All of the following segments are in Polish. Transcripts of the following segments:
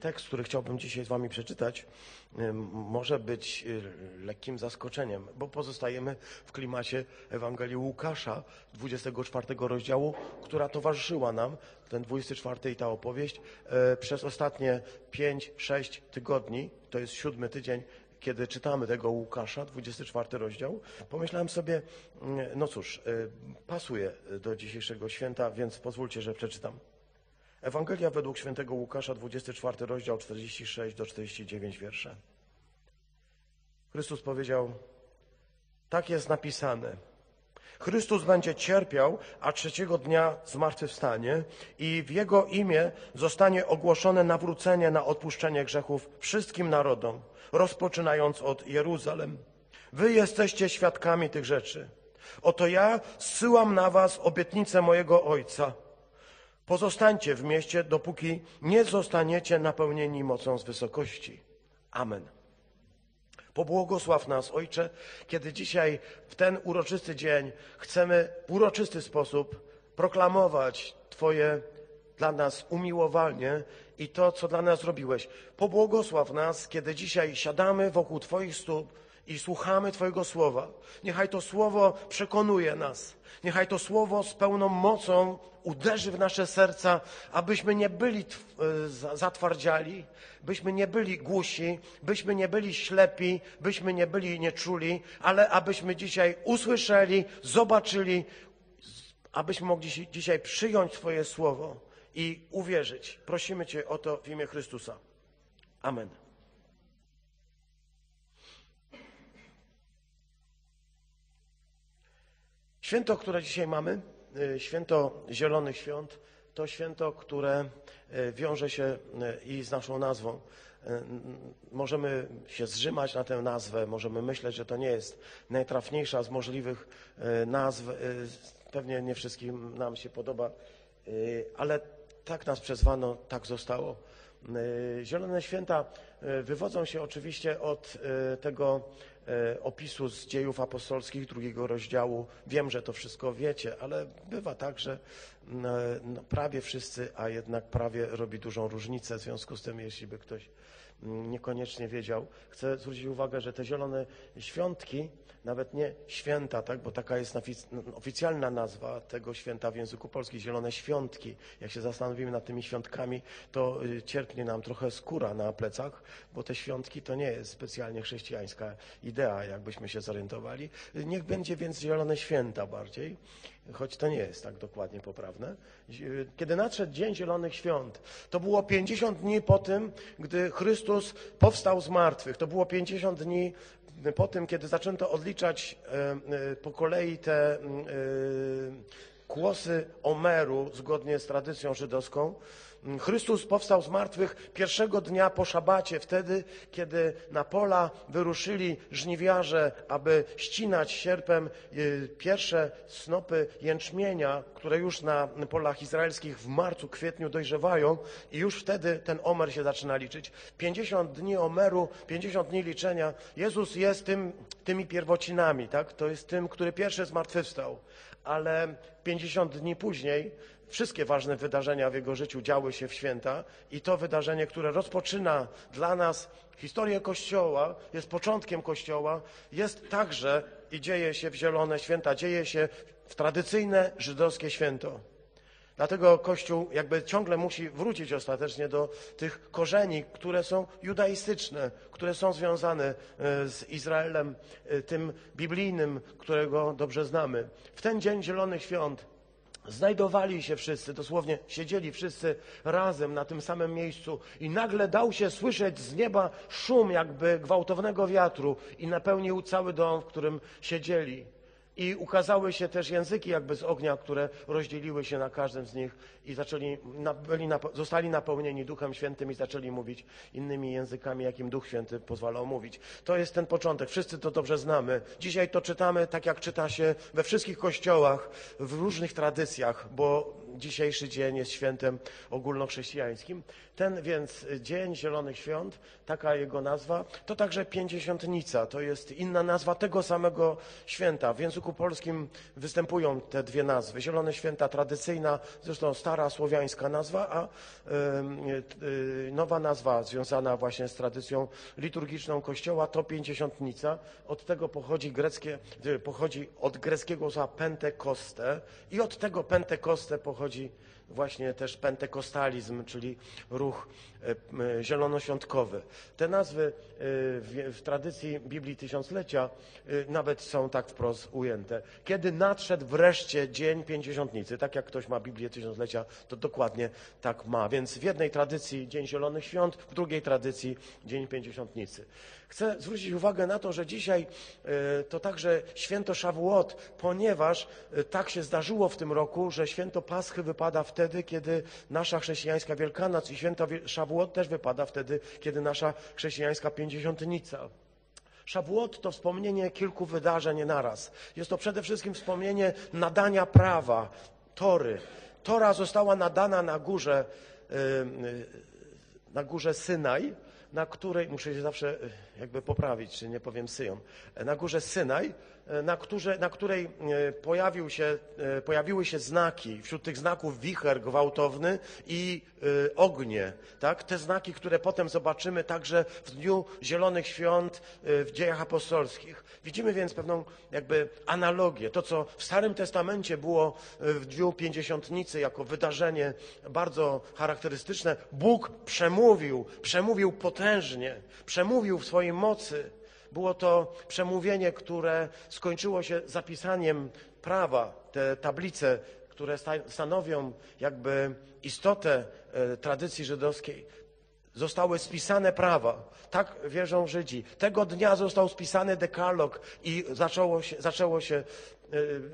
Tekst, który chciałbym dzisiaj z Wami przeczytać, y, może być y, lekkim zaskoczeniem, bo pozostajemy w klimacie Ewangelii Łukasza, 24 rozdziału, która towarzyszyła nam, ten 24 i ta opowieść, y, przez ostatnie 5-6 tygodni, to jest siódmy tydzień, kiedy czytamy tego Łukasza, 24 rozdział. Pomyślałem sobie, no cóż, pasuje do dzisiejszego święta, więc pozwólcie, że przeczytam. Ewangelia według świętego Łukasza, 24 rozdział 46 do 49 wiersze. Chrystus powiedział, tak jest napisane. Chrystus będzie cierpiał, a trzeciego dnia zmartwychwstanie i w Jego imię zostanie ogłoszone nawrócenie na odpuszczenie grzechów wszystkim narodom, rozpoczynając od Jeruzalem. Wy jesteście świadkami tych rzeczy. Oto ja zsyłam na was obietnicę mojego Ojca – Pozostańcie w mieście, dopóki nie zostaniecie napełnieni mocą z wysokości. Amen. Pobłogosław nas, Ojcze, kiedy dzisiaj, w ten uroczysty dzień, chcemy w uroczysty sposób proklamować Twoje dla nas umiłowanie i to, co dla nas zrobiłeś. Pobłogosław nas, kiedy dzisiaj siadamy wokół Twoich stóp i słuchamy Twojego słowa. Niechaj to słowo przekonuje nas. Niechaj to słowo z pełną mocą uderzy w nasze serca, abyśmy nie byli e, zatwardziali, byśmy nie byli głusi, byśmy nie byli ślepi, byśmy nie byli nieczuli, ale abyśmy dzisiaj usłyszeli, zobaczyli, abyśmy mogli dzisiaj przyjąć Twoje słowo i uwierzyć. Prosimy Cię o to w imię Chrystusa. Amen. Święto, które dzisiaj mamy, y, święto Zielonych Świąt, to święto, które y, wiąże się y, i z naszą nazwą. Możemy się zrzymać na tę nazwę, możemy myśleć, że to nie jest najtrafniejsza z możliwych nazw. Pewnie nie wszystkim nam się podoba, ale tak nas przezwano, tak zostało. Zielone Święta wywodzą się oczywiście od tego opisu z dziejów apostolskich drugiego rozdziału. Wiem, że to wszystko wiecie, ale bywa tak, że no, prawie wszyscy, a jednak prawie robi dużą różnicę. W związku z tym, jeśli by ktoś niekoniecznie wiedział, chcę zwrócić uwagę, że te zielone świątki nawet nie święta, tak, bo taka jest oficjalna nazwa tego święta w języku polskim, zielone świątki. Jak się zastanowimy nad tymi świątkami, to y, cierpnie nam trochę skóra na plecach, bo te świątki to nie jest specjalnie chrześcijańska idea, jakbyśmy się zorientowali. Niech będzie więc zielone święta bardziej choć to nie jest tak dokładnie poprawne. Kiedy nadszedł Dzień Zielonych Świąt, to było 50 dni po tym, gdy Chrystus powstał z martwych. To było 50 dni po tym, kiedy zaczęto odliczać e, e, po kolei te e, kłosy Omeru, zgodnie z tradycją żydowską. Chrystus powstał z martwych pierwszego dnia po szabacie, wtedy, kiedy na pola wyruszyli żniwiarze, aby ścinać sierpem pierwsze snopy jęczmienia, które już na polach izraelskich w marcu, kwietniu dojrzewają i już wtedy ten omer się zaczyna liczyć. 50 dni omeru, 50 dni liczenia. Jezus jest tym, tymi pierwocinami, tak? To jest tym, który pierwszy zmartwychwstał. Ale 50 dni później wszystkie ważne wydarzenia w jego życiu działy się w święta i to wydarzenie, które rozpoczyna dla nas historię Kościoła, jest początkiem Kościoła, jest także i dzieje się w zielone święta, dzieje się w tradycyjne żydowskie święto. Dlatego Kościół jakby ciągle musi wrócić ostatecznie do tych korzeni, które są judaistyczne, które są związane e, z Izraelem, e, tym biblijnym, którego dobrze znamy. W ten dzień Zielonych Świąt Znajdowali się wszyscy, dosłownie siedzieli wszyscy razem na tym samym miejscu i nagle dał się słyszeć z nieba szum jakby gwałtownego wiatru i napełnił cały dom, w którym siedzieli. I ukazały się też języki jakby z ognia, które rozdzieliły się na każdym z nich i zaczęli, byli, zostali napełnieni Duchem Świętym i zaczęli mówić innymi językami, jakim Duch Święty pozwalał mówić. To jest ten początek. Wszyscy to dobrze znamy. Dzisiaj to czytamy tak, jak czyta się we wszystkich kościołach, w różnych tradycjach, bo dzisiejszy dzień jest świętem ogólnochrześcijańskim. Ten więc Dzień Zielonych Świąt, taka jego nazwa, to także Pięćdziesiątnica, to jest inna nazwa tego samego święta. W języku polskim występują te dwie nazwy. Zielone Święta tradycyjna, zresztą stara słowiańska nazwa, a y, nowa nazwa związana właśnie z tradycją liturgiczną Kościoła to Pięćdziesiątnica. Od tego pochodzi greckie, y, pochodzi od greckiego słowa pentekoste i od tego pentekoste pochodzi właśnie też pentekostalizm, czyli ruch zielonoświątkowy. Te nazwy e, w, tradycji Biblii Tysiąclecia e, nawet są tak wprost ujęte. Kiedy nadszedł wreszcie Dzień Pięćdziesiątnicy, tak jak ktoś ma Biblię Tysiąclecia, to dokładnie tak ma. Więc w jednej tradycji Dzień Zielonych Świąt, w drugiej tradycji Dzień Pięćdziesiątnicy. Chcę zwrócić uwagę na to, że dzisiaj to także święto Szawuot, ponieważ tak się zdarzyło w tym roku, że święto Paschy wypada wtedy, kiedy nasza chrześcijańska Wielkanoc i święto Szabłot też wypada wtedy, kiedy nasza chrześcijańska Pięćdziesiątnica. Szabłot to wspomnienie kilku wydarzeń naraz. Jest to przede wszystkim wspomnienie nadania prawa, tory. Tora została nadana na górze, na górze Synaj, na której, muszę się zawsze jakby poprawić, czy nie powiem Syjon, na górze Synaj, E, na, którze, na której e, pojawił się, e, pojawiły się znaki. Wśród tych znaków wicher gwałtowny i ognie. Tak? Te znaki, które potem zobaczymy także w Dniu Zielonych Świąt w dziejach apostolskich. Widzimy więc pewną jakby analogię. To, co w Starym Testamencie było w Dniu Pięćdziesiątnicy jako wydarzenie bardzo charakterystyczne, Bóg przemówił, przemówił potężnie, przemówił w swojej mocy było to przemówienie, które skończyło się zapisaniem prawa, te tablice, które stanowią jakby istotę e, tradycji żydowskiej. Zostały spisane prawa. Tak wierzą Żydzi. Tego dnia został spisany dekalog i zaczęło się, zaczęło się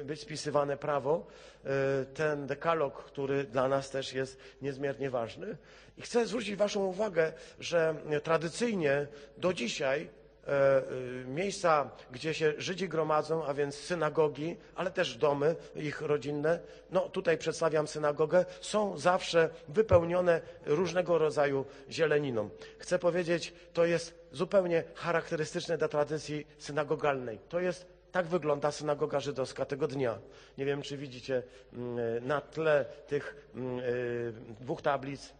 być spisywane prawo. E, ten dekalog, który dla nas też jest niezmiernie ważny. I chcę zwrócić Waszą uwagę, że tradycyjnie do dzisiaj e, miejsca, gdzie się Żydzi gromadzą, a więc synagogi, ale też domy ich rodzinne, no tutaj przedstawiam synagogę, są zawsze wypełnione różnego rodzaju zieleniną. Chcę powiedzieć, to jest zupełnie charakterystyczne dla tradycji synagogalnej. To jest tak wygląda synagoga żydowska tego dnia. Nie wiem, czy widzicie mm, na tle tych mm, e, dwóch tablic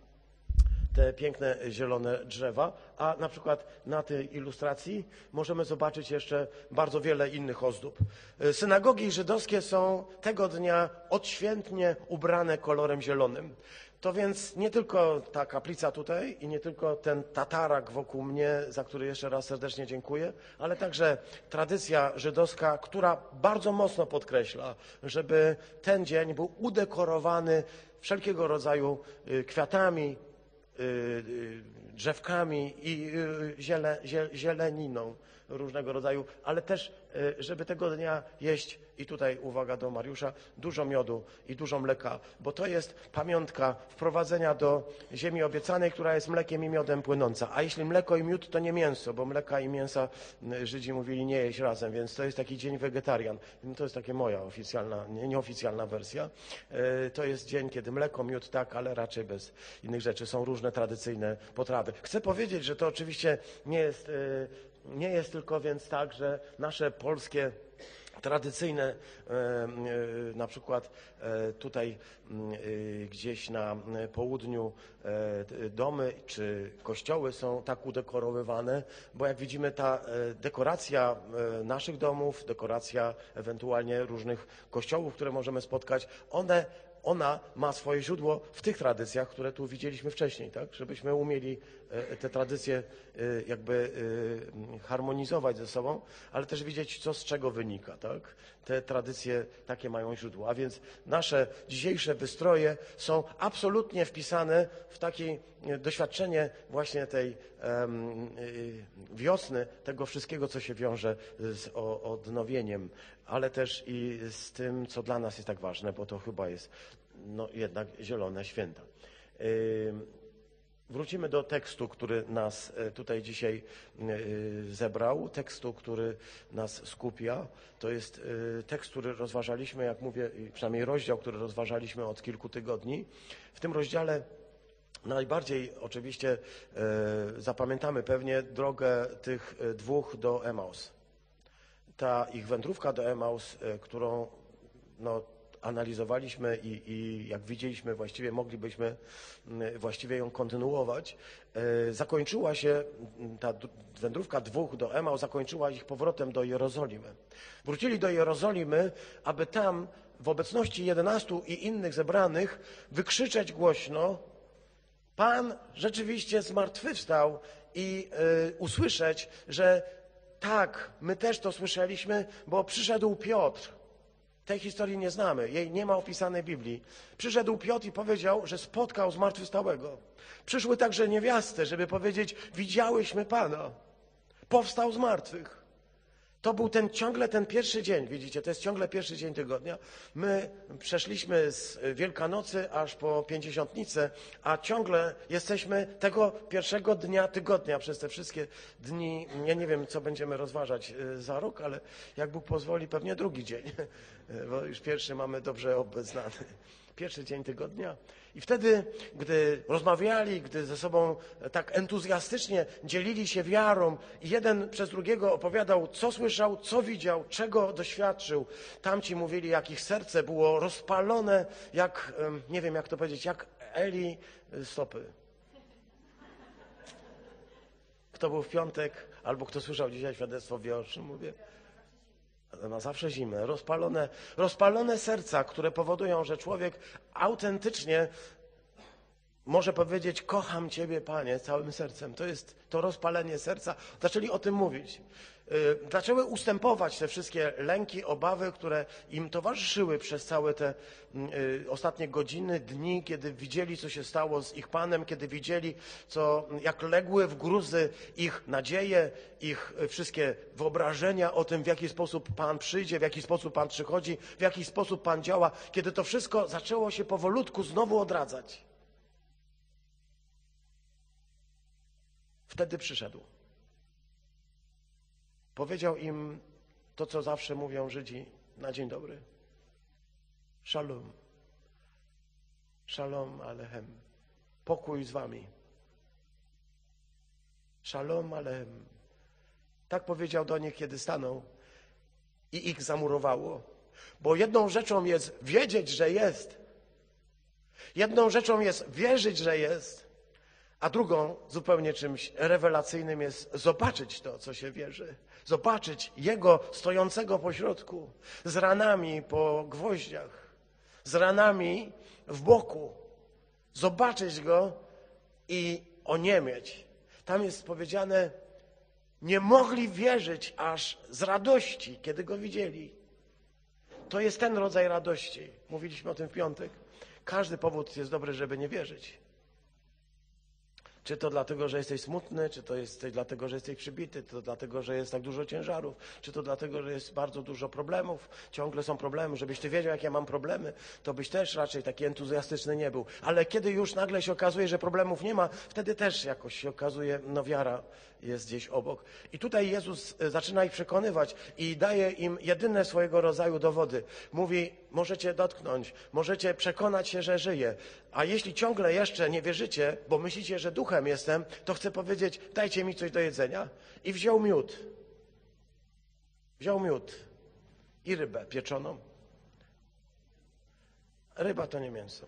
te piękne zielone drzewa, a na przykład na tej ilustracji możemy zobaczyć jeszcze bardzo wiele innych ozdób. E, synagogi żydowskie są tego dnia odświętnie ubrane kolorem zielonym. To więc nie tylko ta kaplica tutaj i nie tylko ten tatarak wokół mnie, za który jeszcze raz serdecznie dziękuję, ale także tradycja żydowska, która bardzo mocno podkreśla, żeby ten dzień był udekorowany wszelkiego rodzaju y, kwiatami, Y, y, drzewkami i ziele, zieleniną różnego rodzaju, ale też, żeby tego dnia jeść i tutaj uwaga do Mariusza, dużo miodu i dużo mleka, bo to jest pamiątka wprowadzenia do ziemi obiecanej, która jest mlekiem i miodem płynąca. A jeśli mleko i miód, to nie mięso, bo mleka i mięsa Żydzi mówili nie jeść razem, więc to jest taki dzień wegetarian. To jest takie moja oficjalna, nie, nieoficjalna wersja. E, to jest dzień, kiedy mleko, miód tak, ale raczej bez innych rzeczy. Są różne tradycyjne potrawy. Chcę powiedzieć, że to oczywiście nie jest, e, nie jest tylko więc tak, że nasze polskie tradycyjne, e, e, na przykład e, tutaj gdzieś na południu domy czy kościoły są tak udekorowywane, bo jak widzimy ta dekoracja naszych domów, dekoracja ewentualnie różnych kościołów, które możemy spotkać, one ona ma swoje źródło w tych tradycjach, które tu widzieliśmy wcześniej, tak? Żebyśmy umieli te tradycje e, jakby e, harmonizować ze sobą, ale też widzieć, co z czego wynika, tak? Te tradycje takie mają źródło. A więc nasze dzisiejsze wystroje są absolutnie wpisane w takie doświadczenie właśnie tej wiosny, tego wszystkiego, co się wiąże z odnowieniem, ale też i z tym, co dla nas jest tak ważne, bo to chyba jest no, jednak zielone święta. Wrócimy do tekstu, który nas e, tutaj dzisiaj e, zebrał, tekstu, który nas skupia. To jest e, tekst, który rozważaliśmy, jak mówię, przynajmniej rozdział, który rozważaliśmy od kilku tygodni. W tym rozdziale Najbardziej oczywiście e, zapamiętamy pewnie drogę tych e, dwóch do Emaus. Ta ich wędrówka do Emaus, e, którą no, analizowaliśmy i, i jak widzieliśmy, właściwie moglibyśmy mm, właściwie ją kontynuować. E, Zakończyła się, m, ta wędrówka dwóch do Emau zakończyła ich powrotem do Jerozolimy. Wrócili do Jerozolimy, aby tam w obecności jedenastu i innych zebranych wykrzyczeć głośno, Pan rzeczywiście zmartwychwstał i y, usłyszeć, że tak, my też to słyszeliśmy, bo przyszedł Piotr. Tej historii nie znamy, jej nie ma opisanej w Biblii. Przyszedł Piotr i powiedział, że spotkał zmartwychwstałego. Przyszły także niewiasty, żeby powiedzieć, widziałyśmy Pana. Powstał z martwych. To był ten ciągle ten pierwszy dzień, widzicie, to jest ciągle pierwszy dzień tygodnia. My przeszliśmy z Wielkanocy aż po Pięćdziesiątnicę, a ciągle jesteśmy tego pierwszego dnia tygodnia przez te wszystkie dni. Ja nie wiem, co będziemy rozważać y, za rok, ale jak Bóg pozwoli, pewnie drugi dzień, bo już pierwszy mamy dobrze obeznany. Pierwszy dzień tygodnia. I wtedy, gdy rozmawiali, gdy ze sobą tak entuzjastycznie dzielili się wiarą, i jeden przez drugiego opowiadał, co słyszał, co widział, czego doświadczył, tamci mówili, jak ich serce było rozpalone, jak, nie wiem jak to powiedzieć, jak Eli stopy. Kto był w piątek, albo kto słyszał dzisiaj świadectwo, wie o czym mówię. Na zawsze zimę. Rozpalone, rozpalone serca, które powodują, że człowiek autentycznie może powiedzieć: Kocham Ciebie, Panie, całym sercem. To jest to rozpalenie serca. Zaczęli o tym mówić. Y, Zaczęły ustępować te wszystkie lęki, obawy, które im towarzyszyły przez całe te y, ostatnie godziny, dni, kiedy widzieli, co się stało z ich Panem, kiedy widzieli, co, jak legły w gruzy ich nadzieje, ich y, wszystkie wyobrażenia o tym, w jaki sposób Pan przyjdzie, w jaki sposób Pan przychodzi, w jaki sposób Pan działa, kiedy to wszystko zaczęło się powolutku znowu odradzać. Wtedy przyszedł. Powiedział im to, co zawsze mówią Żydzi na dzień dobry. Shalom. Shalom Alechem. Pokój z wami. Shalom Alechem. Tak powiedział do nich, kiedy stanął i ich zamurowało. Bo jedną rzeczą jest wiedzieć, że jest. Jedną rzeczą jest wierzyć, że jest. A drugą, zupełnie czymś rewelacyjnym jest zobaczyć to, co się wierzy. Zobaczyć Jego stojącego po środku, z ranami po gwoździach, z ranami w boku. Zobaczyć Go i oniemieć. Tam jest powiedziane, nie mogli wierzyć aż z radości, kiedy Go widzieli. To jest ten rodzaj radości. Mówiliśmy o tym w piątek. Każdy powód jest dobry, żeby nie wierzyć. Czy to dlatego, że jesteś smutny, czy to jesteś dlatego, że jesteś przybity, czy to dlatego, że jest tak dużo ciężarów, czy to dlatego, że jest bardzo dużo problemów, ciągle są problemy. Żebyś ty wiedział, jak ja mam problemy, to byś też raczej taki entuzjastyczny nie był. Ale kiedy już nagle się okazuje, że problemów nie ma, wtedy też jakoś się okazuje, no wiara jest gdzieś obok. I tutaj Jezus e, zaczyna ich przekonywać i daje im jedyne swojego rodzaju dowody. Mówi, możecie dotknąć, możecie przekonać się, że żyję. A jeśli ciągle jeszcze nie wierzycie, bo myślicie, że duchem jestem, to chcę powiedzieć, dajcie mi coś do jedzenia. I wziął miód. Wziął miód i rybę pieczoną. Ryba to nie mięso.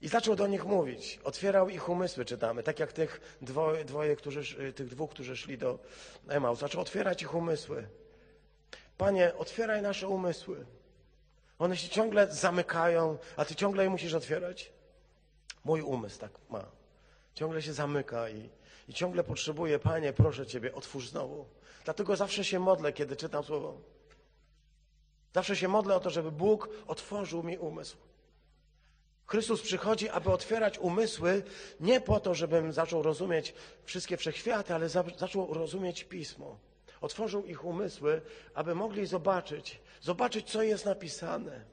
I zaczął do nich mówić. Otwierał ich umysły, czytamy. Tak jak tych dwoje, dwoje którzy, tych dwóch, którzy szli do Emau. Zaczął otwierać ich umysły. Panie, otwieraj nasze umysły. One się ciągle zamykają, a ty ciągle je musisz otwierać. Mój umysł tak ma. Ciągle się zamyka i, i ciągle potrzebuje, Panie, proszę Ciebie, otwórz znowu. Dlatego zawsze się modlę, kiedy czytam słowo. Zawsze się modlę o to, żeby Bóg otworzył mi umysł. Chrystus przychodzi, aby otwierać umysły, nie po to, żebym zaczął rozumieć wszystkie wszechświaty, ale za, zaczął rozumieć Pismo. Otworzył ich umysły, aby mogli zobaczyć, zobaczyć, co jest napisane.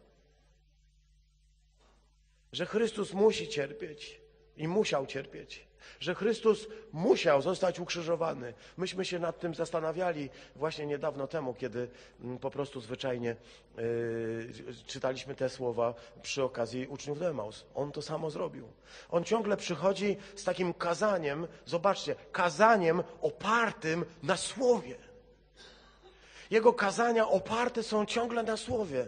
Że Chrystus musi cierpieć i musiał cierpieć. że Chrystus musiał zostać ukrzyżowany. Myśmy się nad tym zastanawiali właśnie niedawno temu, kiedy mm, po prostu zwyczajnie yy, czytaliśmy te słowa przy okazji uczniów Demaus. On to samo zrobił. On ciągle przychodzi z takim kazaniem, zobaczcie, kazaniem opartym na słowie. Jego kazania oparte są ciągle na słowie.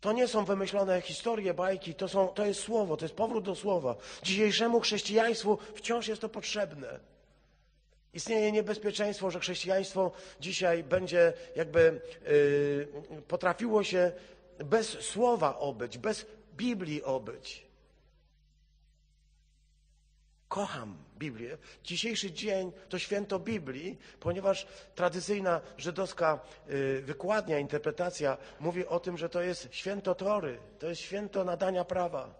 To nie są wymyślone historie, bajki, to, są, to jest słowo, to jest powrót do słowa. Dzisiejszemu chrześcijaństwu wciąż jest to potrzebne. Istnieje niebezpieczeństwo, że chrześcijaństwo dzisiaj będzie jakby yy, potrafiło się bez słowa obyć, bez Biblii obyć. Kocham Biblię. Dzisiejszy dzień to święto Biblii, ponieważ tradycyjna żydowska y, wykładnia, interpretacja mówi o tym, że to jest święto Tory, to jest święto nadania prawa,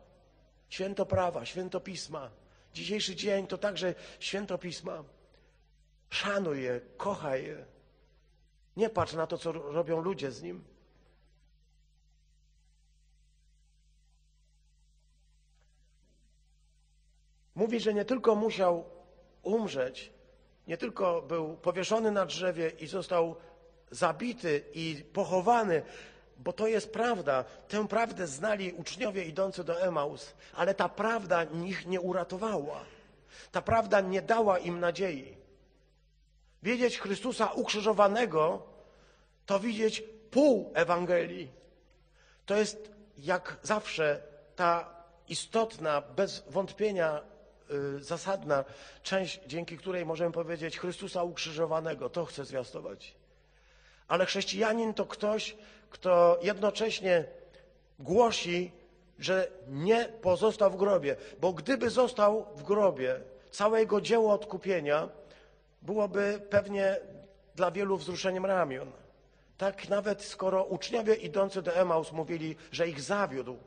święto prawa, święto pisma. Dzisiejszy dzień to także święto pisma. Szanuj je, kochaj je. Nie patrz na to, co robią ludzie z nim. Mówi, że nie tylko musiał umrzeć, nie tylko był powieszony na drzewie i został zabity i pochowany, bo to jest prawda. Tę prawdę znali uczniowie idący do Emaus, ale ta prawda ich nie uratowała. Ta prawda nie dała im nadziei. Wiedzieć Chrystusa ukrzyżowanego to widzieć pół Ewangelii. To jest jak zawsze ta istotna, bez wątpienia zasadna część, dzięki której możemy powiedzieć Chrystusa ukrzyżowanego. To chcę zwiastować. Ale chrześcijanin to ktoś, kto jednocześnie głosi, że nie pozostał w grobie, bo gdyby został w grobie, całe jego dzieło odkupienia byłoby pewnie dla wielu wzruszeniem ramion. Tak nawet skoro uczniowie idący do Emaus mówili, że ich zawiódł,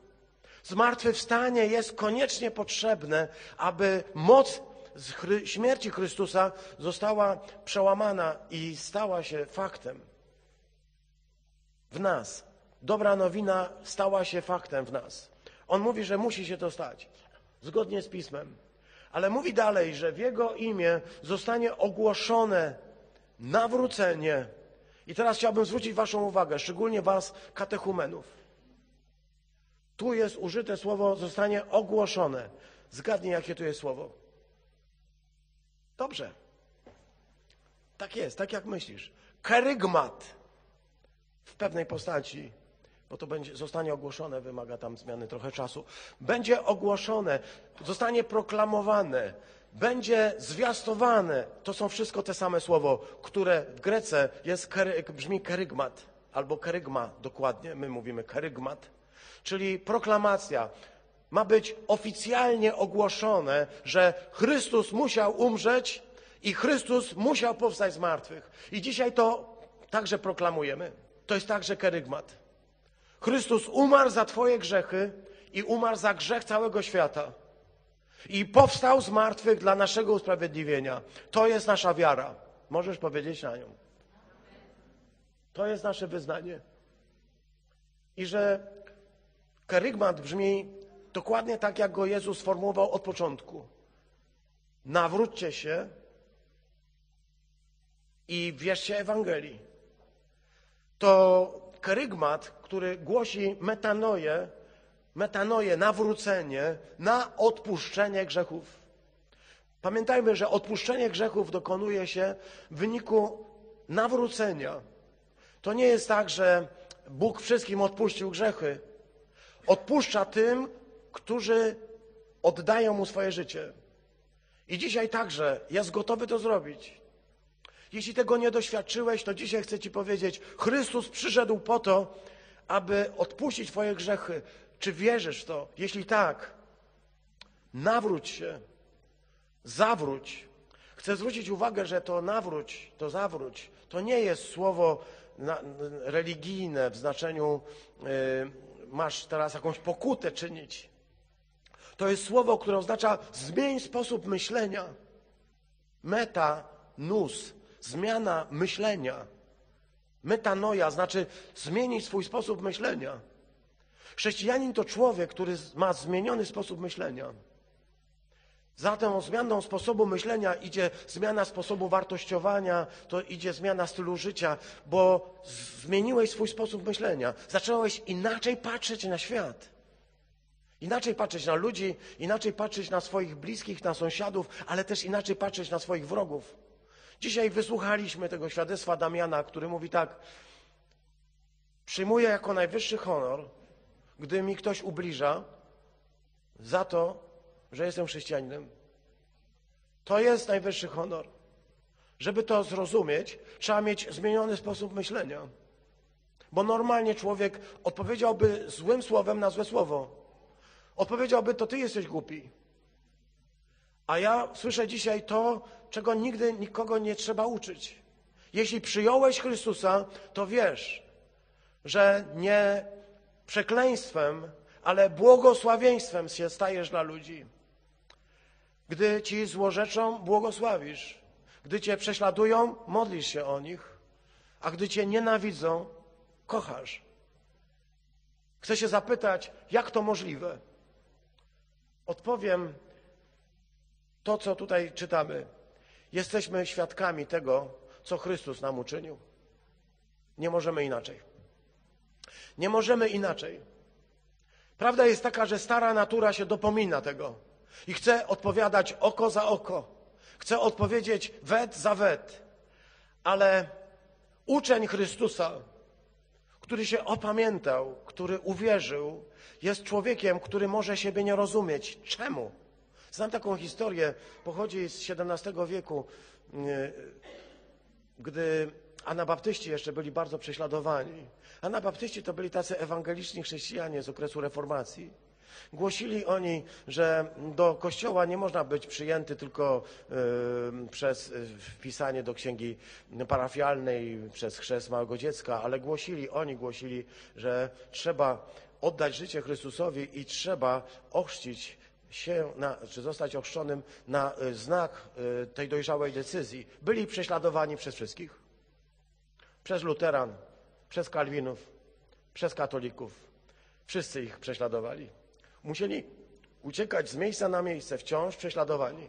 Zmartwychwstanie jest koniecznie potrzebne, aby moc śmierci Chrystusa została przełamana i stała się faktem w nas. Dobra nowina stała się faktem w nas. On mówi, że musi się to stać, zgodnie z Pismem. Ale mówi dalej, że w Jego imię zostanie ogłoszone nawrócenie. I teraz chciałbym zwrócić Waszą uwagę, szczególnie Was, katechumenów. Tu jest użyte słowo, zostanie ogłoszone. Zgadnij, jakie tu jest słowo. Dobrze. Tak jest, tak jak myślisz. Kerygmat w pewnej postaci, bo to będzie, zostanie ogłoszone, wymaga tam zmiany trochę czasu. Będzie ogłoszone, zostanie proklamowane, będzie zwiastowane. To są wszystko te same słowo, które w Grece jest, brzmi kerygmat, albo kerygma dokładnie, my mówimy kerygmat czyli proklamacja. Ma być oficjalnie ogłoszone, że Chrystus musiał umrzeć i Chrystus musiał powstać z martwych. I dzisiaj to także proklamujemy. To jest także kerygmat. Chrystus umarł za Twoje grzechy i umarł za grzech całego świata. I powstał z martwych dla naszego usprawiedliwienia. To jest nasza wiara. Możesz powiedzieć na nią. To jest nasze wyznanie. I że Kerygmat brzmi dokładnie tak, jak go Jezus sformułował od początku. Nawróćcie się i wierzcie Ewangelii. To kerygmat, który głosi metanoję, metanoję, nawrócenie na odpuszczenie grzechów. Pamiętajmy, że odpuszczenie grzechów dokonuje się w wyniku nawrócenia. To nie jest tak, że Bóg wszystkim odpuścił grzechy odpuszcza tym, którzy oddają mu swoje życie. I dzisiaj także jest gotowy to zrobić. Jeśli tego nie doświadczyłeś, to dzisiaj chcę Ci powiedzieć: Chrystus przyszedł po to, aby odpuścić Twoje grzechy. Czy wierzysz w to? Jeśli tak, nawróć się, zawróć. Chcę zwrócić uwagę, że to nawróć, to zawróć, to nie jest słowo religijne w znaczeniu. Masz teraz jakąś pokutę czynić. To jest słowo, które oznacza zmień sposób myślenia. Meta, nus, zmiana myślenia. Metanoja znaczy zmienić swój sposób myślenia. Chrześcijanin to człowiek, który ma zmieniony sposób myślenia. Za tą zmianą sposobu myślenia idzie zmiana sposobu wartościowania, to idzie zmiana stylu życia, bo zmieniłeś swój sposób myślenia. Zacząłeś inaczej patrzeć na świat. Inaczej patrzeć na ludzi, inaczej patrzeć na swoich bliskich, na sąsiadów, ale też inaczej patrzeć na swoich wrogów. Dzisiaj wysłuchaliśmy tego świadectwa Damiana, który mówi tak: Przyjmuję jako najwyższy honor, gdy mi ktoś ubliża, za to, że jestem chrześcijaninem. To jest najwyższy honor. Żeby to zrozumieć, trzeba mieć zmieniony sposób myślenia. Bo normalnie człowiek odpowiedziałby złym słowem na złe słowo. Odpowiedziałby, to ty jesteś głupi. A ja słyszę dzisiaj to, czego nigdy nikogo nie trzeba uczyć. Jeśli przyjąłeś Chrystusa, to wiesz, że nie przekleństwem, ale błogosławieństwem się stajesz dla ludzi. Gdy ci złorzeczą, błogosławisz. Gdy cię prześladują, modlisz się o nich. A gdy cię nienawidzą, kochasz. Chcę się zapytać, jak to możliwe? Odpowiem to, co tutaj czytamy. Jesteśmy świadkami tego, co Chrystus nam uczynił. Nie możemy inaczej. Nie możemy inaczej. Prawda jest taka, że stara natura się dopomina tego i chce odpowiadać oko za oko. Chce odpowiedzieć wet za wet. Ale uczeń Chrystusa, który się opamiętał, który uwierzył, jest człowiekiem, który może siebie nie rozumieć. Czemu? Znam taką historię, pochodzi z XVII wieku, gdy anabaptyści jeszcze byli bardzo prześladowani. Anabaptyści to byli tacy ewangeliczni chrześcijanie z okresu reformacji. Głosili oni, że do kościoła nie można być przyjęty tylko y, przez y, wpisanie do księgi parafialnej, przez chrzest małego dziecka, ale głosili, oni głosili, że trzeba oddać życie Chrystusowi i trzeba ochrzcić się, na, czy zostać ochrzczonym na y, znak tej dojrzałej decyzji. Byli prześladowani przez wszystkich. Przez luteran, przez kalwinów, przez katolików. Wszyscy ich prześladowali. Musieli uciekać z miejsca na miejsce, wciąż prześladowani.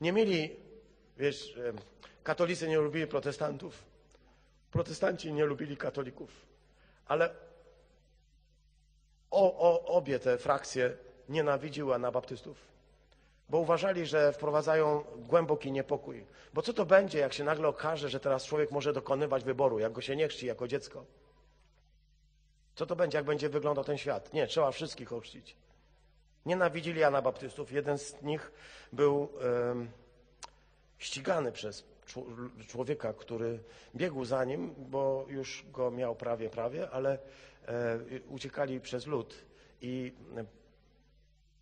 Nie mieli, wiesz, katolicy nie lubili protestantów, protestanci nie lubili katolików, ale o, o, obie te frakcje nienawidziły anabaptystów, bo uważali, że wprowadzają głęboki niepokój. Bo co to będzie, jak się nagle okaże, że teraz człowiek może dokonywać wyboru, jak go się nie chrzci jako dziecko? Co to będzie, jak będzie wyglądał ten świat? Nie, trzeba wszystkich ochrzcić. Nienawidzili anabaptystów. Jeden z nich był ścigany przez człowieka, który biegł za nim, bo już go miał prawie, prawie, ale e, uciekali przez lud i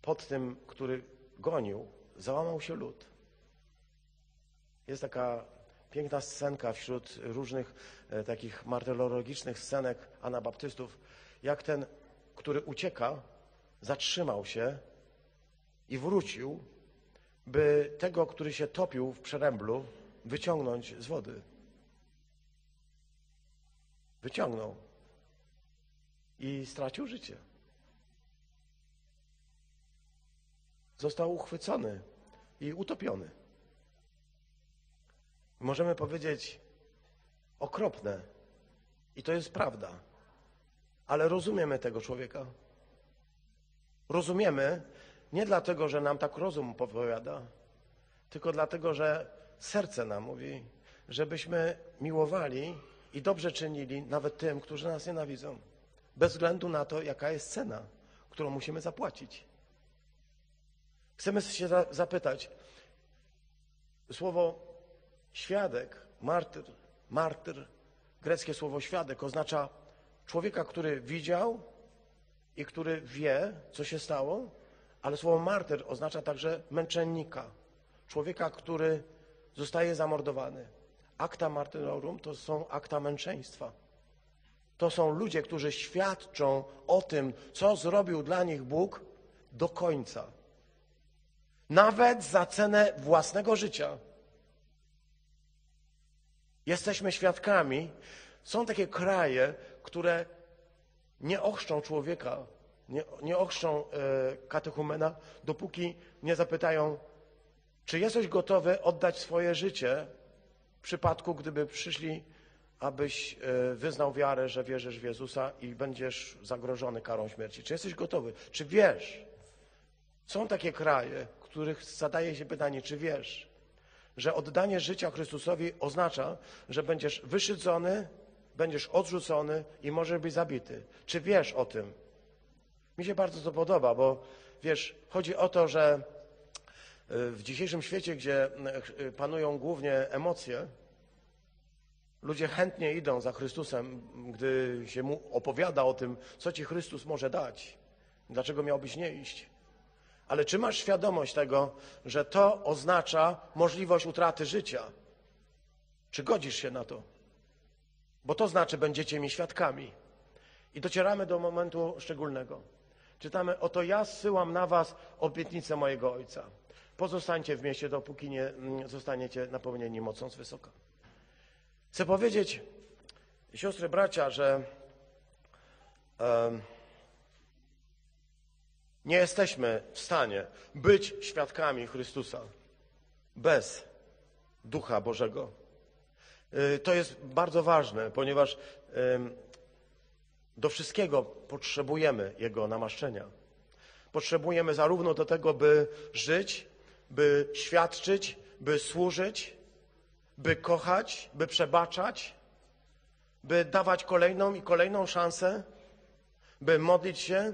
pod tym, który gonił, załamał się lud. Jest taka piękna scenka wśród różnych e, takich martyrologicznych scenek anabaptystów, jak ten, który ucieka, zatrzymał się i wrócił, by tego, który się topił w przeręblu, wyciągnąć z wody. Wyciągnął i stracił życie. Został uchwycony i utopiony. Możemy powiedzieć okropne, i to jest prawda, ale rozumiemy tego człowieka. Rozumiemy nie dlatego, że nam tak rozum powiada, tylko dlatego, że serce nam mówi, żebyśmy miłowali i dobrze czynili nawet tym, którzy nas nienawidzą, bez względu na to, jaka jest cena, którą musimy zapłacić. Chcemy się zapytać, słowo świadek, martyr, martyr, greckie słowo świadek oznacza człowieka, który widział i który wie, co się stało, ale słowo martyr oznacza także męczennika, człowieka, który zostaje zamordowany. Akta martyrorum to są akta męczeństwa. To są ludzie, którzy świadczą o tym, co zrobił dla nich Bóg do końca. Nawet za cenę własnego życia. Jesteśmy świadkami. Są takie kraje, które nie ochrzczą człowieka nie, nie ochrzczą e, katechumena, dopóki nie zapytają, czy jesteś gotowy oddać swoje życie w przypadku, gdyby przyszli, abyś e, wyznał wiarę, że wierzysz w Jezusa i będziesz zagrożony karą śmierci. Czy jesteś gotowy? Czy wiesz? Są takie kraje, których zadaje się pytanie, czy wiesz, że oddanie życia Chrystusowi oznacza, że będziesz wyszydzony, będziesz odrzucony i możesz być zabity. Czy wiesz o tym? Mi się bardzo to podoba, bo wiesz, chodzi o to, że y, w dzisiejszym świecie, gdzie y, panują głównie emocje, ludzie chętnie idą za Chrystusem, gdy się mu opowiada o tym, co ci Chrystus może dać. Dlaczego miałbyś nie iść? Ale czy masz świadomość tego, że to oznacza możliwość utraty życia? Czy godzisz się na to? Bo to znaczy, będziecie mi świadkami. I docieramy do momentu szczególnego. Czytamy, oto ja zsyłam na was obietnicę mojego Ojca. Pozostańcie w mieście, dopóki nie mm, zostaniecie napełnieni mocą z wysoka. Chcę powiedzieć, siostry, bracia, że um, nie jesteśmy w stanie być świadkami Chrystusa bez Ducha Bożego. Y, to jest bardzo ważne, ponieważ do wszystkiego potrzebujemy Jego namaszczenia. Potrzebujemy zarówno do tego, by żyć, by świadczyć, by służyć, by kochać, by przebaczać, by dawać kolejną i kolejną szansę, by modlić się,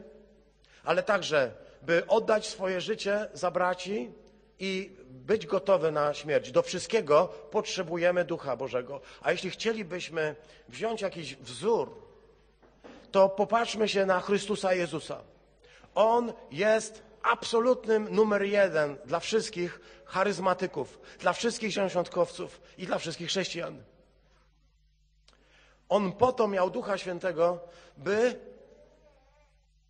ale także, by oddać swoje życie za braci i być gotowy na śmierć. Do wszystkiego potrzebujemy Ducha Bożego. A jeśli chcielibyśmy wziąć jakiś wzór, to popatrzmy się na Chrystusa Jezusa. On jest absolutnym numer jeden dla wszystkich charyzmatyków, dla wszystkich książątkowców i dla wszystkich chrześcijan. On po to miał Ducha Świętego, by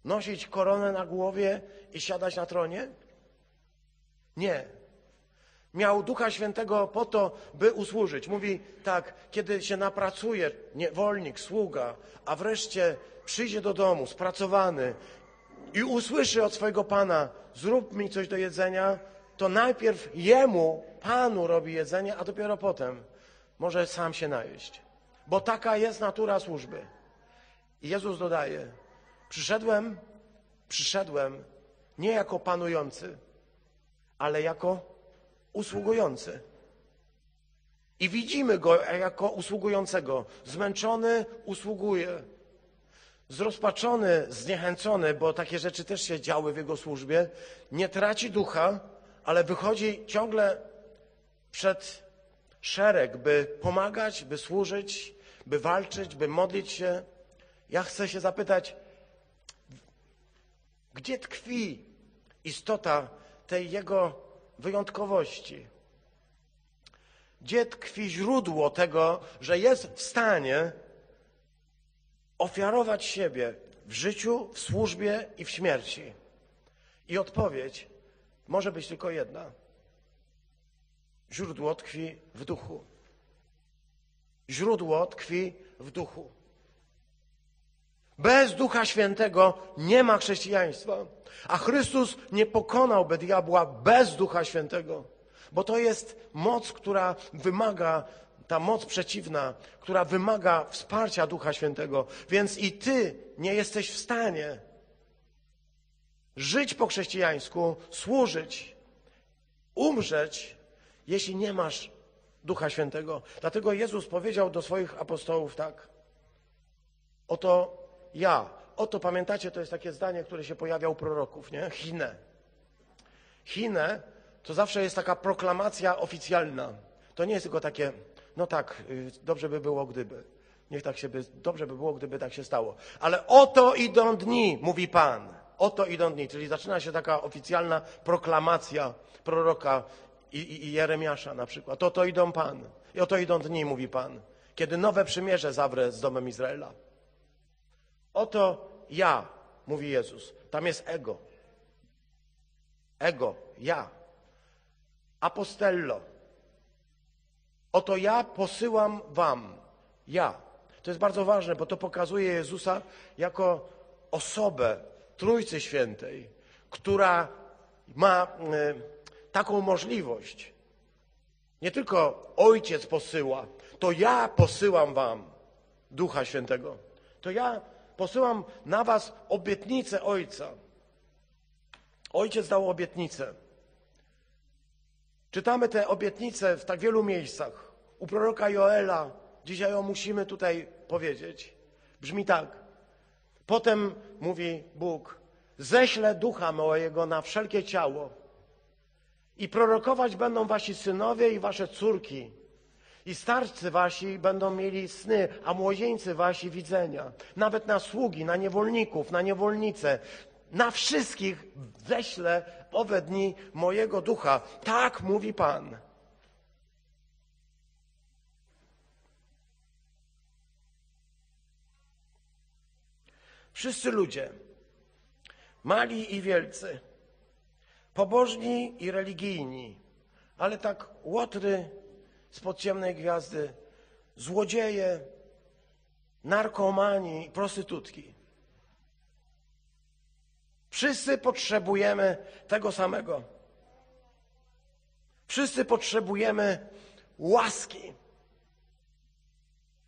nosić koronę na głowie i siadać na tronie? Nie. Miał Ducha Świętego po to, by usłużyć. Mówi tak, kiedy się napracuje, niewolnik, sługa, a wreszcie przyjdzie do domu spracowany i usłyszy od swojego Pana, zrób mi coś do jedzenia, to najpierw jemu, Panu robi jedzenie, a dopiero potem może sam się najeść. Bo taka jest natura służby. I Jezus dodaje, przyszedłem, przyszedłem nie jako panujący, ale jako usługujący. I widzimy go jako usługującego. Zmęczony usługuje. Zrozpaczony, zniechęcony, bo takie rzeczy też się działy w jego służbie, nie traci ducha, ale wychodzi ciągle przed szereg, by pomagać, by służyć, by walczyć, by modlić się. Ja chcę się zapytać, gdzie tkwi istota tej jego wyjątkowości? Gdzie tkwi źródło tego, że jest w stanie ofiarować siebie w życiu, w służbie i w śmierci? I odpowiedź może być tylko jedna. Źródło tkwi w duchu. Źródło tkwi w duchu. Bez Ducha Świętego nie ma chrześcijaństwa. A Chrystus nie pokonałby diabła bez Ducha Świętego, bo to jest moc, która wymaga, ta moc przeciwna, która wymaga wsparcia Ducha Świętego. Więc i ty nie jesteś w stanie żyć po chrześcijańsku, służyć, umrzeć, jeśli nie masz Ducha Świętego. Dlatego Jezus powiedział do swoich apostołów tak. Oto ja. Oto pamiętacie, to jest takie zdanie, które się pojawia u proroków, nie? Chinę. Chinę to zawsze jest taka proklamacja oficjalna. To nie jest tylko takie, no tak, y, dobrze by było, gdyby. Niech tak się by, dobrze by było, gdyby tak się stało. Ale oto idą dni, mówi Pan. Oto idą dni, czyli zaczyna się taka oficjalna proklamacja proroka i, i, i Jeremiasza na przykład. Oto idą Pan. I oto idą dni, mówi Pan, kiedy nowe przymierze zawrę z domem Izraela. Oto ja, mówi Jezus. Tam jest ego. Ego, ja. Apostello. Oto ja posyłam wam. Ja. To jest bardzo ważne, bo to pokazuje Jezusa jako osobę Trójcy Świętej, która ma e, taką możliwość. Nie tylko Ojciec posyła, to ja posyłam wam Ducha Świętego. To ja posyłam na was obietnicę Ojca. Ojciec dał obietnicę. Czytamy te obietnice w tak wielu miejscach. U proroka Joela, dzisiaj ją musimy tutaj powiedzieć. Brzmi tak. Potem mówi Bóg, ześlę ducha mojego na wszelkie ciało i prorokować będą wasi synowie i wasze córki. I starcy wasi będą mieli sny, a młodzieńcy wasi widzenia. Nawet na sługi, na niewolników, na niewolnice. Na wszystkich ześlę owe dni mojego ducha. Tak mówi Pan. Wszyscy ludzie, mali i wielcy, pobożni i religijni, ale tak łotry z podziemnej gwiazdy, złodzieje, narkomani prostytutki. Wszyscy potrzebujemy tego samego. Wszyscy potrzebujemy łaski,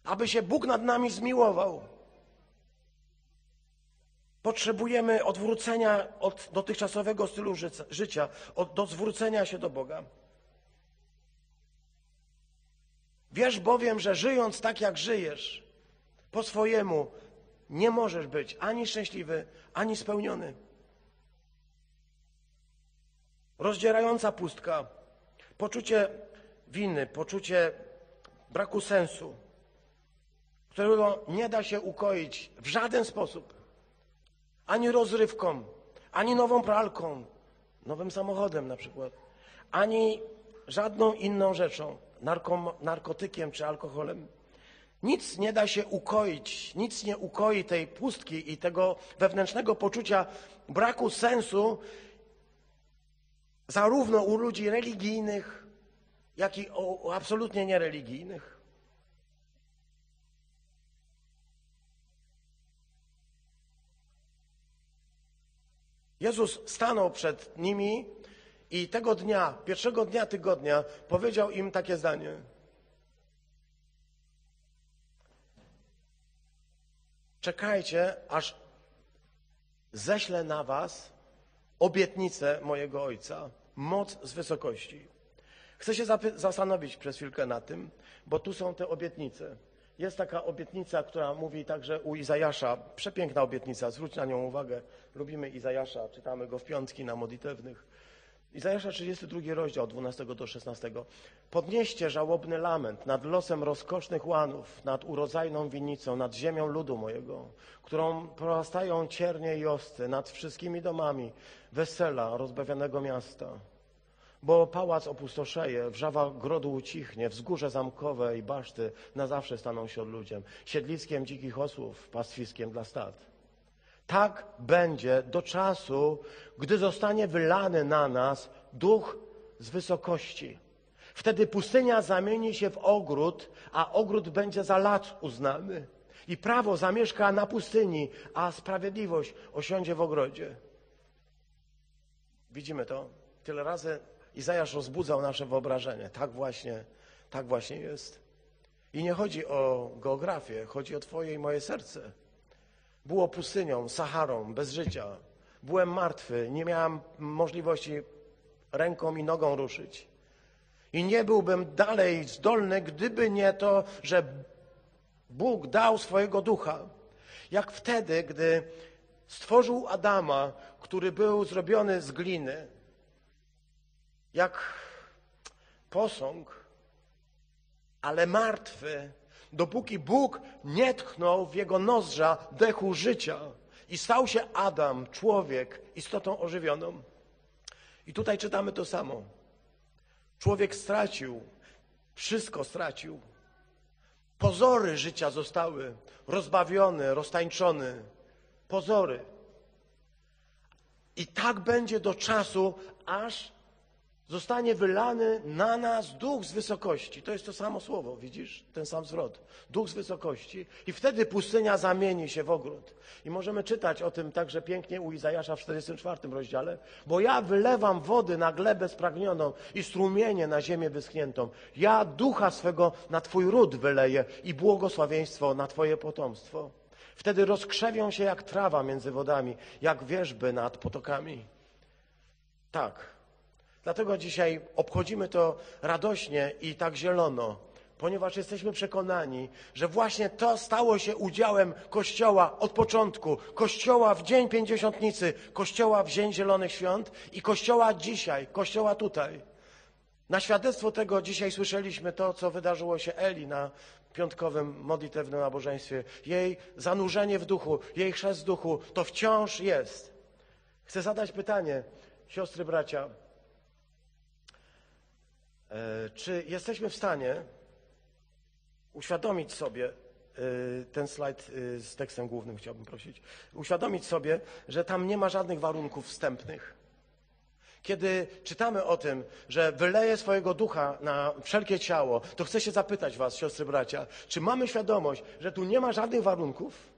aby się Bóg nad nami zmiłował. Potrzebujemy odwrócenia od dotychczasowego stylu życia, od, do zwrócenia się do Boga. Wiesz bowiem, że żyjąc tak, jak żyjesz, po swojemu, nie możesz być ani szczęśliwy, ani spełniony. Rozdzierająca pustka, poczucie winy, poczucie braku sensu, którego nie da się ukoić w żaden sposób. Ani rozrywką, ani nową pralką, nowym samochodem na przykład, ani żadną inną rzeczą, narkotykiem czy alkoholem. Nic nie da się ukoić, nic nie ukoi tej pustki i tego wewnętrznego poczucia braku sensu, zarówno u ludzi religijnych, jak i u absolutnie niereligijnych. Jezus stanął przed nimi i tego dnia, pierwszego dnia tygodnia, powiedział im takie zdanie. Czekajcie, aż ześlę na was obietnicę mojego Ojca, moc z wysokości. Chcę się zastanowić przez chwilkę na tym, bo tu są te obietnice. Jest taka obietnica, która mówi także u Izajasza, przepiękna obietnica, zwróć na nią uwagę. Lubimy Izajasza, czytamy go w piątki na modlitewnych. Izajasza 32 rozdział, 12 do 16. Podnieście żałobny lament nad losem rozkosznych łanów, nad urodzajną winnicą, nad ziemią ludu mojego, którą prorastają ciernie i osty, nad wszystkimi domami wesela rozbawianego miasta. Bo pałac opustoszeje, wrzawa grodu ucichnie, wzgórze zamkowe i baszty na zawsze staną się ludziem, siedliskiem dzikich osłów, pastwiskiem dla stad. Tak będzie do czasu, gdy zostanie wylany na nas duch z wysokości. Wtedy pustynia zamieni się w ogród, a ogród będzie za lat uznany. I prawo zamieszka na pustyni, a sprawiedliwość osiądzie w ogrodzie. Widzimy to? Tyle razy Izajasz rozbudzał nasze wyobrażenie. Tak właśnie, tak właśnie jest. I nie chodzi o geografię, chodzi o Twoje i moje serce. Było pustynią, Saharą, bez życia. Byłem martwy, nie miałem możliwości ręką i nogą ruszyć. I nie byłbym dalej zdolny, gdyby nie to, że Bóg dał swojego ducha. Jak wtedy, gdy stworzył Adama, który był zrobiony z gliny, jak posąg, ale martwy, dopóki Bóg nie tchnął w jego nozdrza dechu życia i stał się Adam, człowiek, istotą ożywioną. I tutaj czytamy to samo. Człowiek stracił, wszystko stracił. Pozory życia zostały rozbawione, roztańczone. Pozory. I tak będzie do czasu, aż Zostanie wylany na nas duch z wysokości. To jest to samo słowo, widzisz? Ten sam zwrot. Duch z wysokości. I wtedy pustynia zamieni się w ogród. I możemy czytać o tym także pięknie u Izajasza w 44 rozdziale. Bo ja wylewam wody na glebę spragnioną i strumienie na ziemię wyschniętą. Ja ducha swego na twój ród wyleję i błogosławieństwo na twoje potomstwo. Wtedy rozkrzewią się jak trawa między wodami, jak wierzby nad potokami. Tak, Dlatego dzisiaj obchodzimy to radośnie i tak zielono, ponieważ jesteśmy przekonani, że właśnie to stało się udziałem Kościoła od początku. Kościoła w Dzień Pięćdziesiątnicy, Kościoła w Dzień Zielonych Świąt i Kościoła dzisiaj, Kościoła tutaj. Na świadectwo tego dzisiaj słyszeliśmy to, co wydarzyło się Eli na piątkowym modlitewnym nabożeństwie. Jej zanurzenie w duchu, jej chrzest w duchu, to wciąż jest. Chcę zadać pytanie, siostry, bracia. E, czy jesteśmy w stanie uświadomić sobie, e, ten slajd e, z tekstem głównym chciałbym prosić, uświadomić sobie, że tam nie ma żadnych warunków wstępnych. Kiedy czytamy o tym, że wyleje swojego ducha na wszelkie ciało, to chcę się zapytać Was, siostry, bracia, czy mamy świadomość, że tu nie ma żadnych warunków?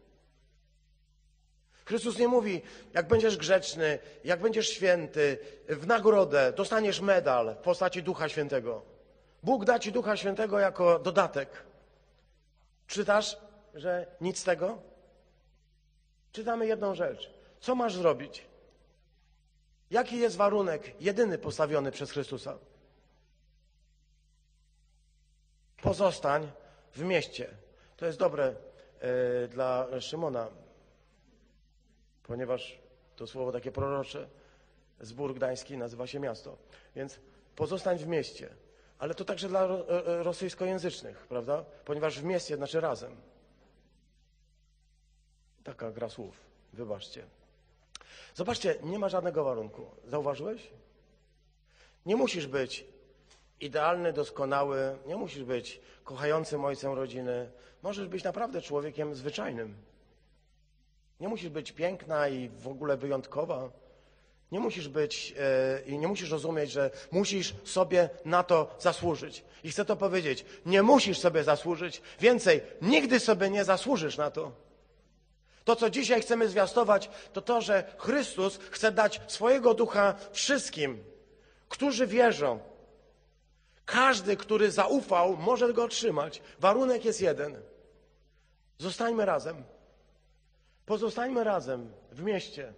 Chrystus nie mówi, jak będziesz grzeczny, jak będziesz święty, w nagrodę dostaniesz medal w postaci Ducha Świętego. Bóg da ci Ducha Świętego jako dodatek. Czytasz, że nic z tego? Czytamy jedną rzecz. Co masz zrobić? Jaki jest warunek jedyny postawiony przez Chrystusa? Pozostań w mieście. To jest dobre y, dla Szymona ponieważ to słowo takie prorocze, zbór gdański nazywa się miasto. Więc pozostań w mieście. Ale to także dla e, e, rosyjskojęzycznych, prawda? Ponieważ w mieście znaczy razem. Taka gra słów. Wybaczcie. Zobaczcie, nie ma żadnego warunku. Zauważyłeś? Nie musisz być idealny, doskonały, nie musisz być kochającym ojcem rodziny. Możesz być naprawdę człowiekiem zwyczajnym. Nie musisz być piękna i w ogóle wyjątkowa. Nie musisz być e, i nie musisz rozumieć, że musisz sobie na to zasłużyć. I chcę to powiedzieć. Nie musisz sobie zasłużyć. Więcej, nigdy sobie nie zasłużysz na to. To, co dzisiaj chcemy zwiastować, to to, że Chrystus chce dać swojego ducha wszystkim, którzy wierzą. Każdy, który zaufał, może go otrzymać. Warunek jest jeden. Zostańmy razem. Pozostańmy razem w mieście.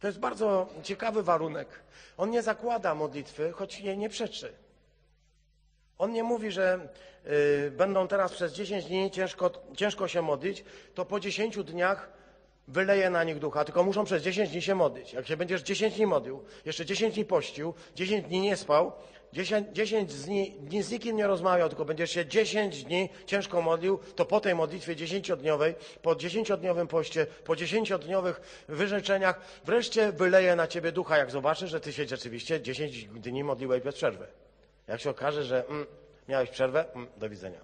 To jest bardzo ciekawy warunek. On nie zakłada modlitwy, choć jej nie przeczy. On nie mówi, że y, będą teraz przez 10 dni ciężko, ciężko się modlić, to po 10 dniach wyleje na nich ducha, tylko muszą przez 10 dni się modlić. Jak się będziesz 10 dni modlił, jeszcze 10 dni pościł, 10 dni nie spał, 10, 10 dni, dni z nikim nie rozmawiał, tylko będziesz się 10 dni ciężko modlił, to po tej modlitwie 10-dniowej, po 10-dniowym poście, po 10-dniowych wyrzeczeniach, wreszcie wyleje na ciebie ducha, jak zobaczysz, że ty się rzeczywiście 10 dni modliłeś bez przerwy. Jak się okaże, że mm, miałeś przerwę, mm, do widzenia.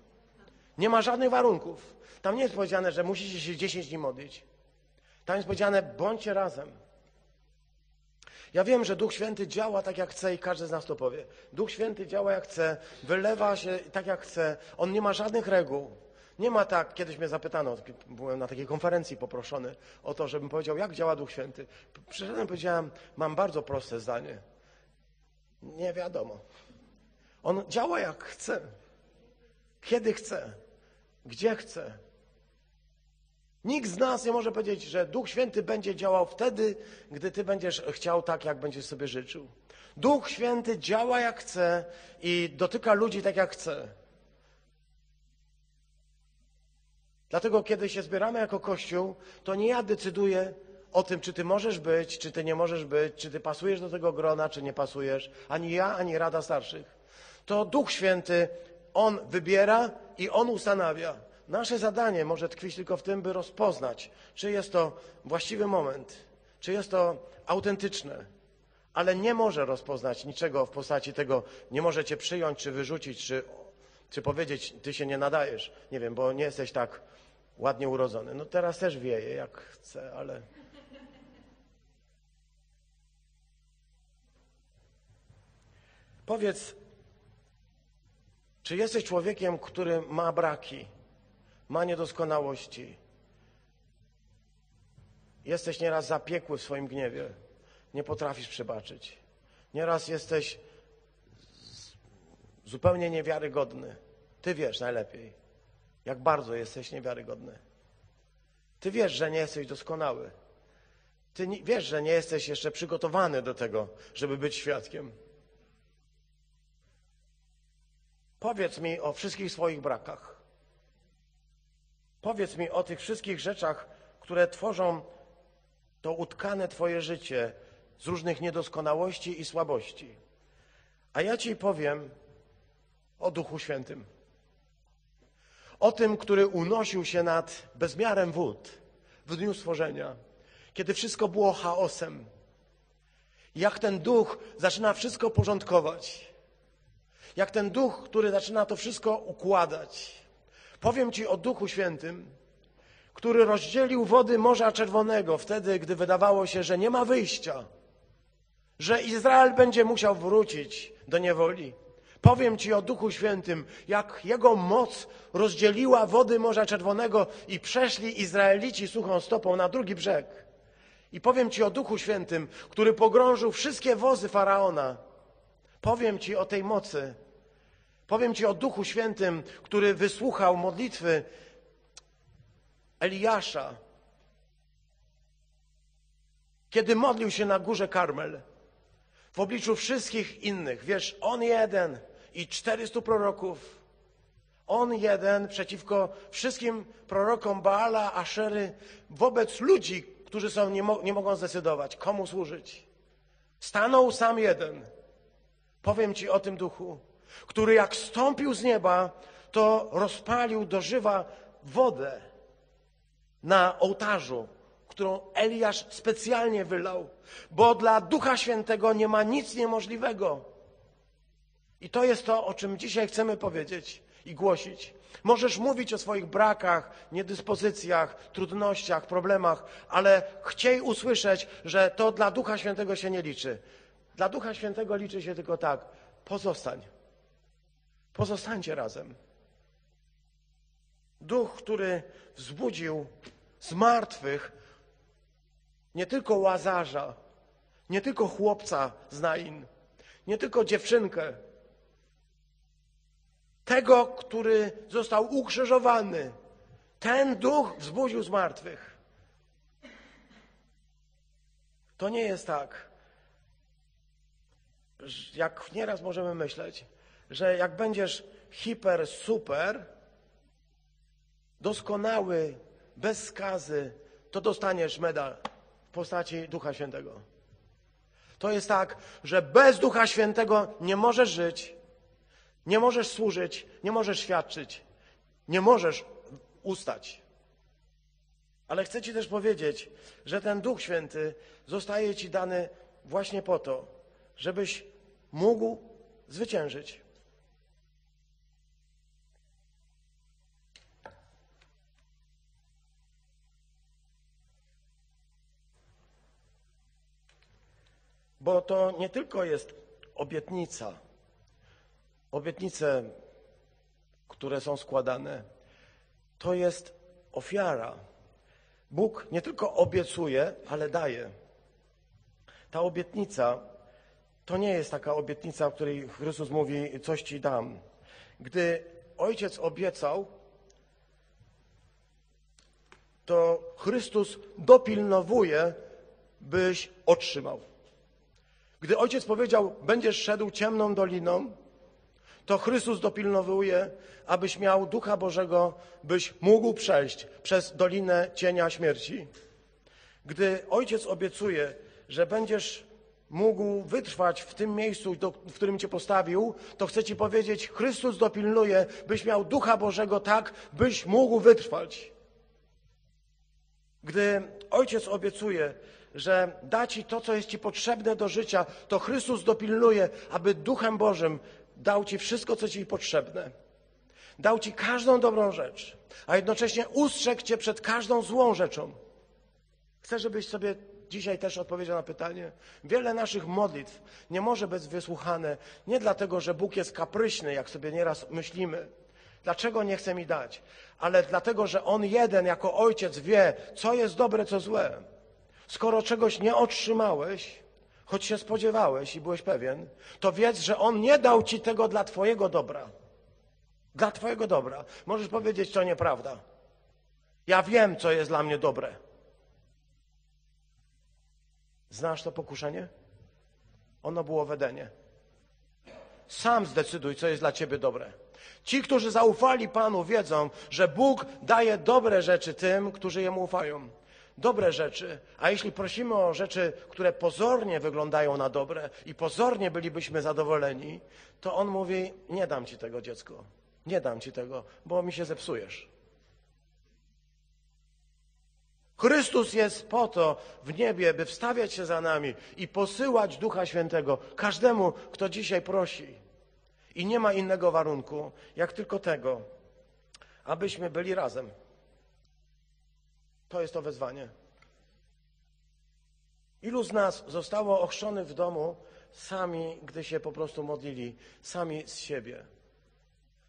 Nie ma żadnych warunków. Tam nie jest powiedziane, że musicie się 10 dni modlić. Tam jest powiedziane, bądźcie razem. Ja wiem, że Duch Święty działa tak jak chce i każdy z nas to powie. Duch Święty działa jak chce, wylewa się tak jak chce. On nie ma żadnych reguł. Nie ma tak, kiedyś mnie zapytano, byłem na takiej konferencji poproszony o to, żebym powiedział, jak działa Duch Święty. Przyszedłem i powiedziałem, mam bardzo proste zdanie. Nie wiadomo. On działa jak chce, kiedy chce, gdzie chce. Nikt z nas nie może powiedzieć, że Duch Święty będzie działał wtedy, gdy Ty będziesz chciał tak, jak będziesz sobie życzył. Duch Święty działa jak chce i dotyka ludzi tak, jak chce. Dlatego, kiedy się zbieramy jako Kościół, to nie ja decyduję o tym, czy Ty możesz być, czy Ty nie możesz być, czy Ty pasujesz do tego grona, czy nie pasujesz. Ani ja, ani Rada Starszych. To Duch Święty, On wybiera i On ustanawia. Nasze zadanie może tkwić tylko w tym, by rozpoznać, czy jest to właściwy moment, czy jest to autentyczne, ale nie może rozpoznać niczego w postaci tego, nie może cię przyjąć, czy wyrzucić, czy, czy powiedzieć, ty się nie nadajesz, nie wiem, bo nie jesteś tak ładnie urodzony. No teraz też wieje, jak chcę, ale... Powiedz, czy jesteś człowiekiem, który ma braki, ma niedoskonałości? Jesteś nieraz zapiekły w swoim gniewie, nie potrafisz przebaczyć. Nieraz jesteś zupełnie niewiarygodny. Ty wiesz najlepiej, jak bardzo jesteś niewiarygodny. Ty wiesz, że nie jesteś doskonały. Ty wiesz, że nie jesteś jeszcze przygotowany do tego, żeby być świadkiem. Powiedz mi o wszystkich swoich brakach. Powiedz mi o tych wszystkich rzeczach, które tworzą to utkane Twoje życie z różnych niedoskonałości i słabości. A ja Ci powiem o Duchu Świętym. O tym, który unosił się nad bezmiarem wód w dniu stworzenia, kiedy wszystko było chaosem. Jak ten duch zaczyna wszystko porządkować. Jak ten duch, który zaczyna to wszystko układać. Powiem Ci o Duchu Świętym, który rozdzielił wody Morza Czerwonego wtedy, gdy wydawało się, że nie ma wyjścia, że Izrael będzie musiał wrócić do niewoli. Powiem Ci o Duchu Świętym, jak Jego moc rozdzieliła wody Morza Czerwonego i przeszli Izraelici suchą stopą na drugi brzeg. I powiem Ci o Duchu Świętym, który pogrążył wszystkie wozy Faraona. Powiem Ci o tej mocy. Powiem Ci o Duchu Świętym, który wysłuchał modlitwy Eliasza, kiedy modlił się na górze Karmel, w obliczu wszystkich innych. Wiesz, on jeden i 400 proroków. On jeden przeciwko wszystkim prorokom Baala, Aszery, wobec ludzi, którzy są, nie, mo nie mogą zdecydować, komu służyć. Stanął sam jeden. Powiem Ci o tym duchu, który jak stąpił z nieba, to rozpalił do żywa wodę na ołtarzu, którą Eliasz specjalnie wylał, bo dla Ducha Świętego nie ma nic niemożliwego. I to jest to, o czym dzisiaj chcemy powiedzieć i głosić. Możesz mówić o swoich brakach, niedyspozycjach, trudnościach, problemach, ale chciej usłyszeć, że to dla Ducha Świętego się nie liczy. Dla Ducha Świętego liczy się tylko tak: pozostań. Pozostańcie razem. Duch, który wzbudził z martwych nie tylko łazarza, nie tylko chłopca z Nain, nie tylko dziewczynkę, tego, który został ukrzyżowany. Ten duch wzbudził z martwych. To nie jest tak, jak nieraz możemy myśleć, że jak będziesz hiper, super, doskonały, bez skazy, to dostaniesz medal w postaci Ducha Świętego. To jest tak, że bez Ducha Świętego nie możesz żyć, nie możesz służyć, nie możesz świadczyć, nie możesz ustać. Ale chcę Ci też powiedzieć, że ten Duch Święty zostaje Ci dany właśnie po to, żebyś mógł zwyciężyć. Bo to nie tylko jest obietnica, obietnice, które są składane, to jest ofiara. Bóg nie tylko obiecuje, ale daje. Ta obietnica to nie jest taka obietnica, w której Chrystus mówi, coś ci dam. Gdy ojciec obiecał, to Chrystus dopilnowuje, byś otrzymał. Gdy ojciec powiedział, będziesz szedł ciemną doliną, to Chrystus dopilnowuje, abyś miał Ducha Bożego, byś mógł przejść przez dolinę cienia śmierci. Gdy ojciec obiecuje, że będziesz mógł wytrwać w tym miejscu, w którym cię postawił, to chcę ci powiedzieć, Chrystus dopilnuje, byś miał Ducha Bożego tak, byś mógł wytrwać. Gdy ojciec obiecuje, że da ci to, co jest ci potrzebne do życia, to Chrystus dopilnuje, aby Duchem Bożym dał ci wszystko, co ci potrzebne. Dał ci każdą dobrą rzecz, a jednocześnie ustrzegł cię przed każdą złą rzeczą. Chcę, żebyś sobie dzisiaj też odpowiedział na pytanie? Wiele naszych modlitw nie może być wysłuchane nie dlatego, że Bóg jest kapryśny, jak sobie nieraz myślimy. Dlaczego nie chce mi dać? Ale dlatego, że On jeden jako ojciec wie, co jest dobre, co złe. Skoro czegoś nie otrzymałeś, choć się spodziewałeś i byłeś pewien, to wiedz, że On nie dał ci tego dla Twojego dobra. Dla Twojego dobra. Możesz powiedzieć, to nieprawda. Ja wiem, co jest dla mnie dobre. Znasz to pokuszenie? Ono było w Edenie. Sam zdecyduj, co jest dla ciebie dobre. Ci, którzy zaufali Panu, wiedzą, że Bóg daje dobre rzeczy tym, którzy Jemu ufają. Dobre rzeczy. A jeśli prosimy o rzeczy, które pozornie wyglądają na dobre i pozornie bylibyśmy zadowoleni, to On mówi: Nie dam ci tego, dziecko. Nie dam ci tego, bo mi się zepsujesz. Chrystus jest po to w niebie, by wstawiać się za nami i posyłać Ducha Świętego każdemu, kto dzisiaj prosi. I nie ma innego warunku, jak tylko tego, abyśmy byli razem. To jest to wezwanie. Ilu z nas zostało ochrzczonych w domu sami, gdy się po prostu modlili, sami z siebie?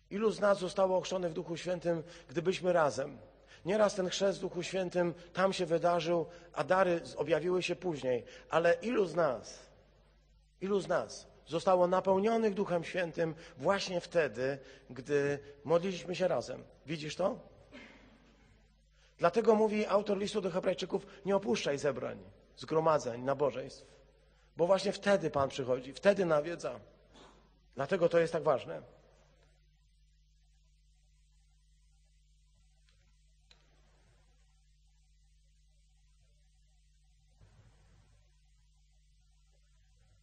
Ilu z nas zostało ochrzczonych w Duchu Świętym, gdybyśmy razem? Nieraz ten chrzest w Duchu Świętym tam się wydarzył, a dary objawiły się później. Ale ilu z nas, ilu z nas zostało napełnionych Duchem Świętym właśnie wtedy, gdy modliliśmy się razem? Widzisz to? Dlatego mówi autor listu do Hebrajczyków: nie opuszczaj zebrań, zgromadzeń, nabożeństw, bo właśnie wtedy Pan przychodzi, wtedy nawiedza. Dlatego to jest tak ważne.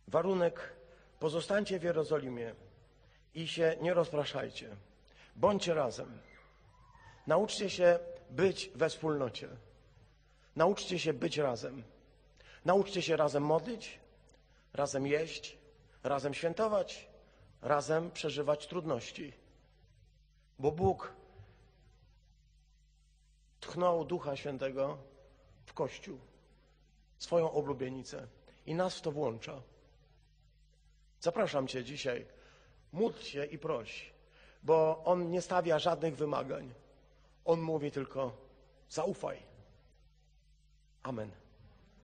Warunek, pozostańcie w Jerozolimie i się nie rozpraszajcie. Bądźcie razem. Nauczcie się być we wspólnocie. Nauczcie się być razem. Nauczcie się razem modlić, razem jeść, razem świętować, razem przeżywać trudności. Bo Bóg tchnął Ducha Świętego w Kościół, swoją oblubienicę i nas w to włącza. Zapraszam Cię dzisiaj, módl się i proś, bo On nie stawia żadnych wymagań. On mówi tylko zaufaj. Amen.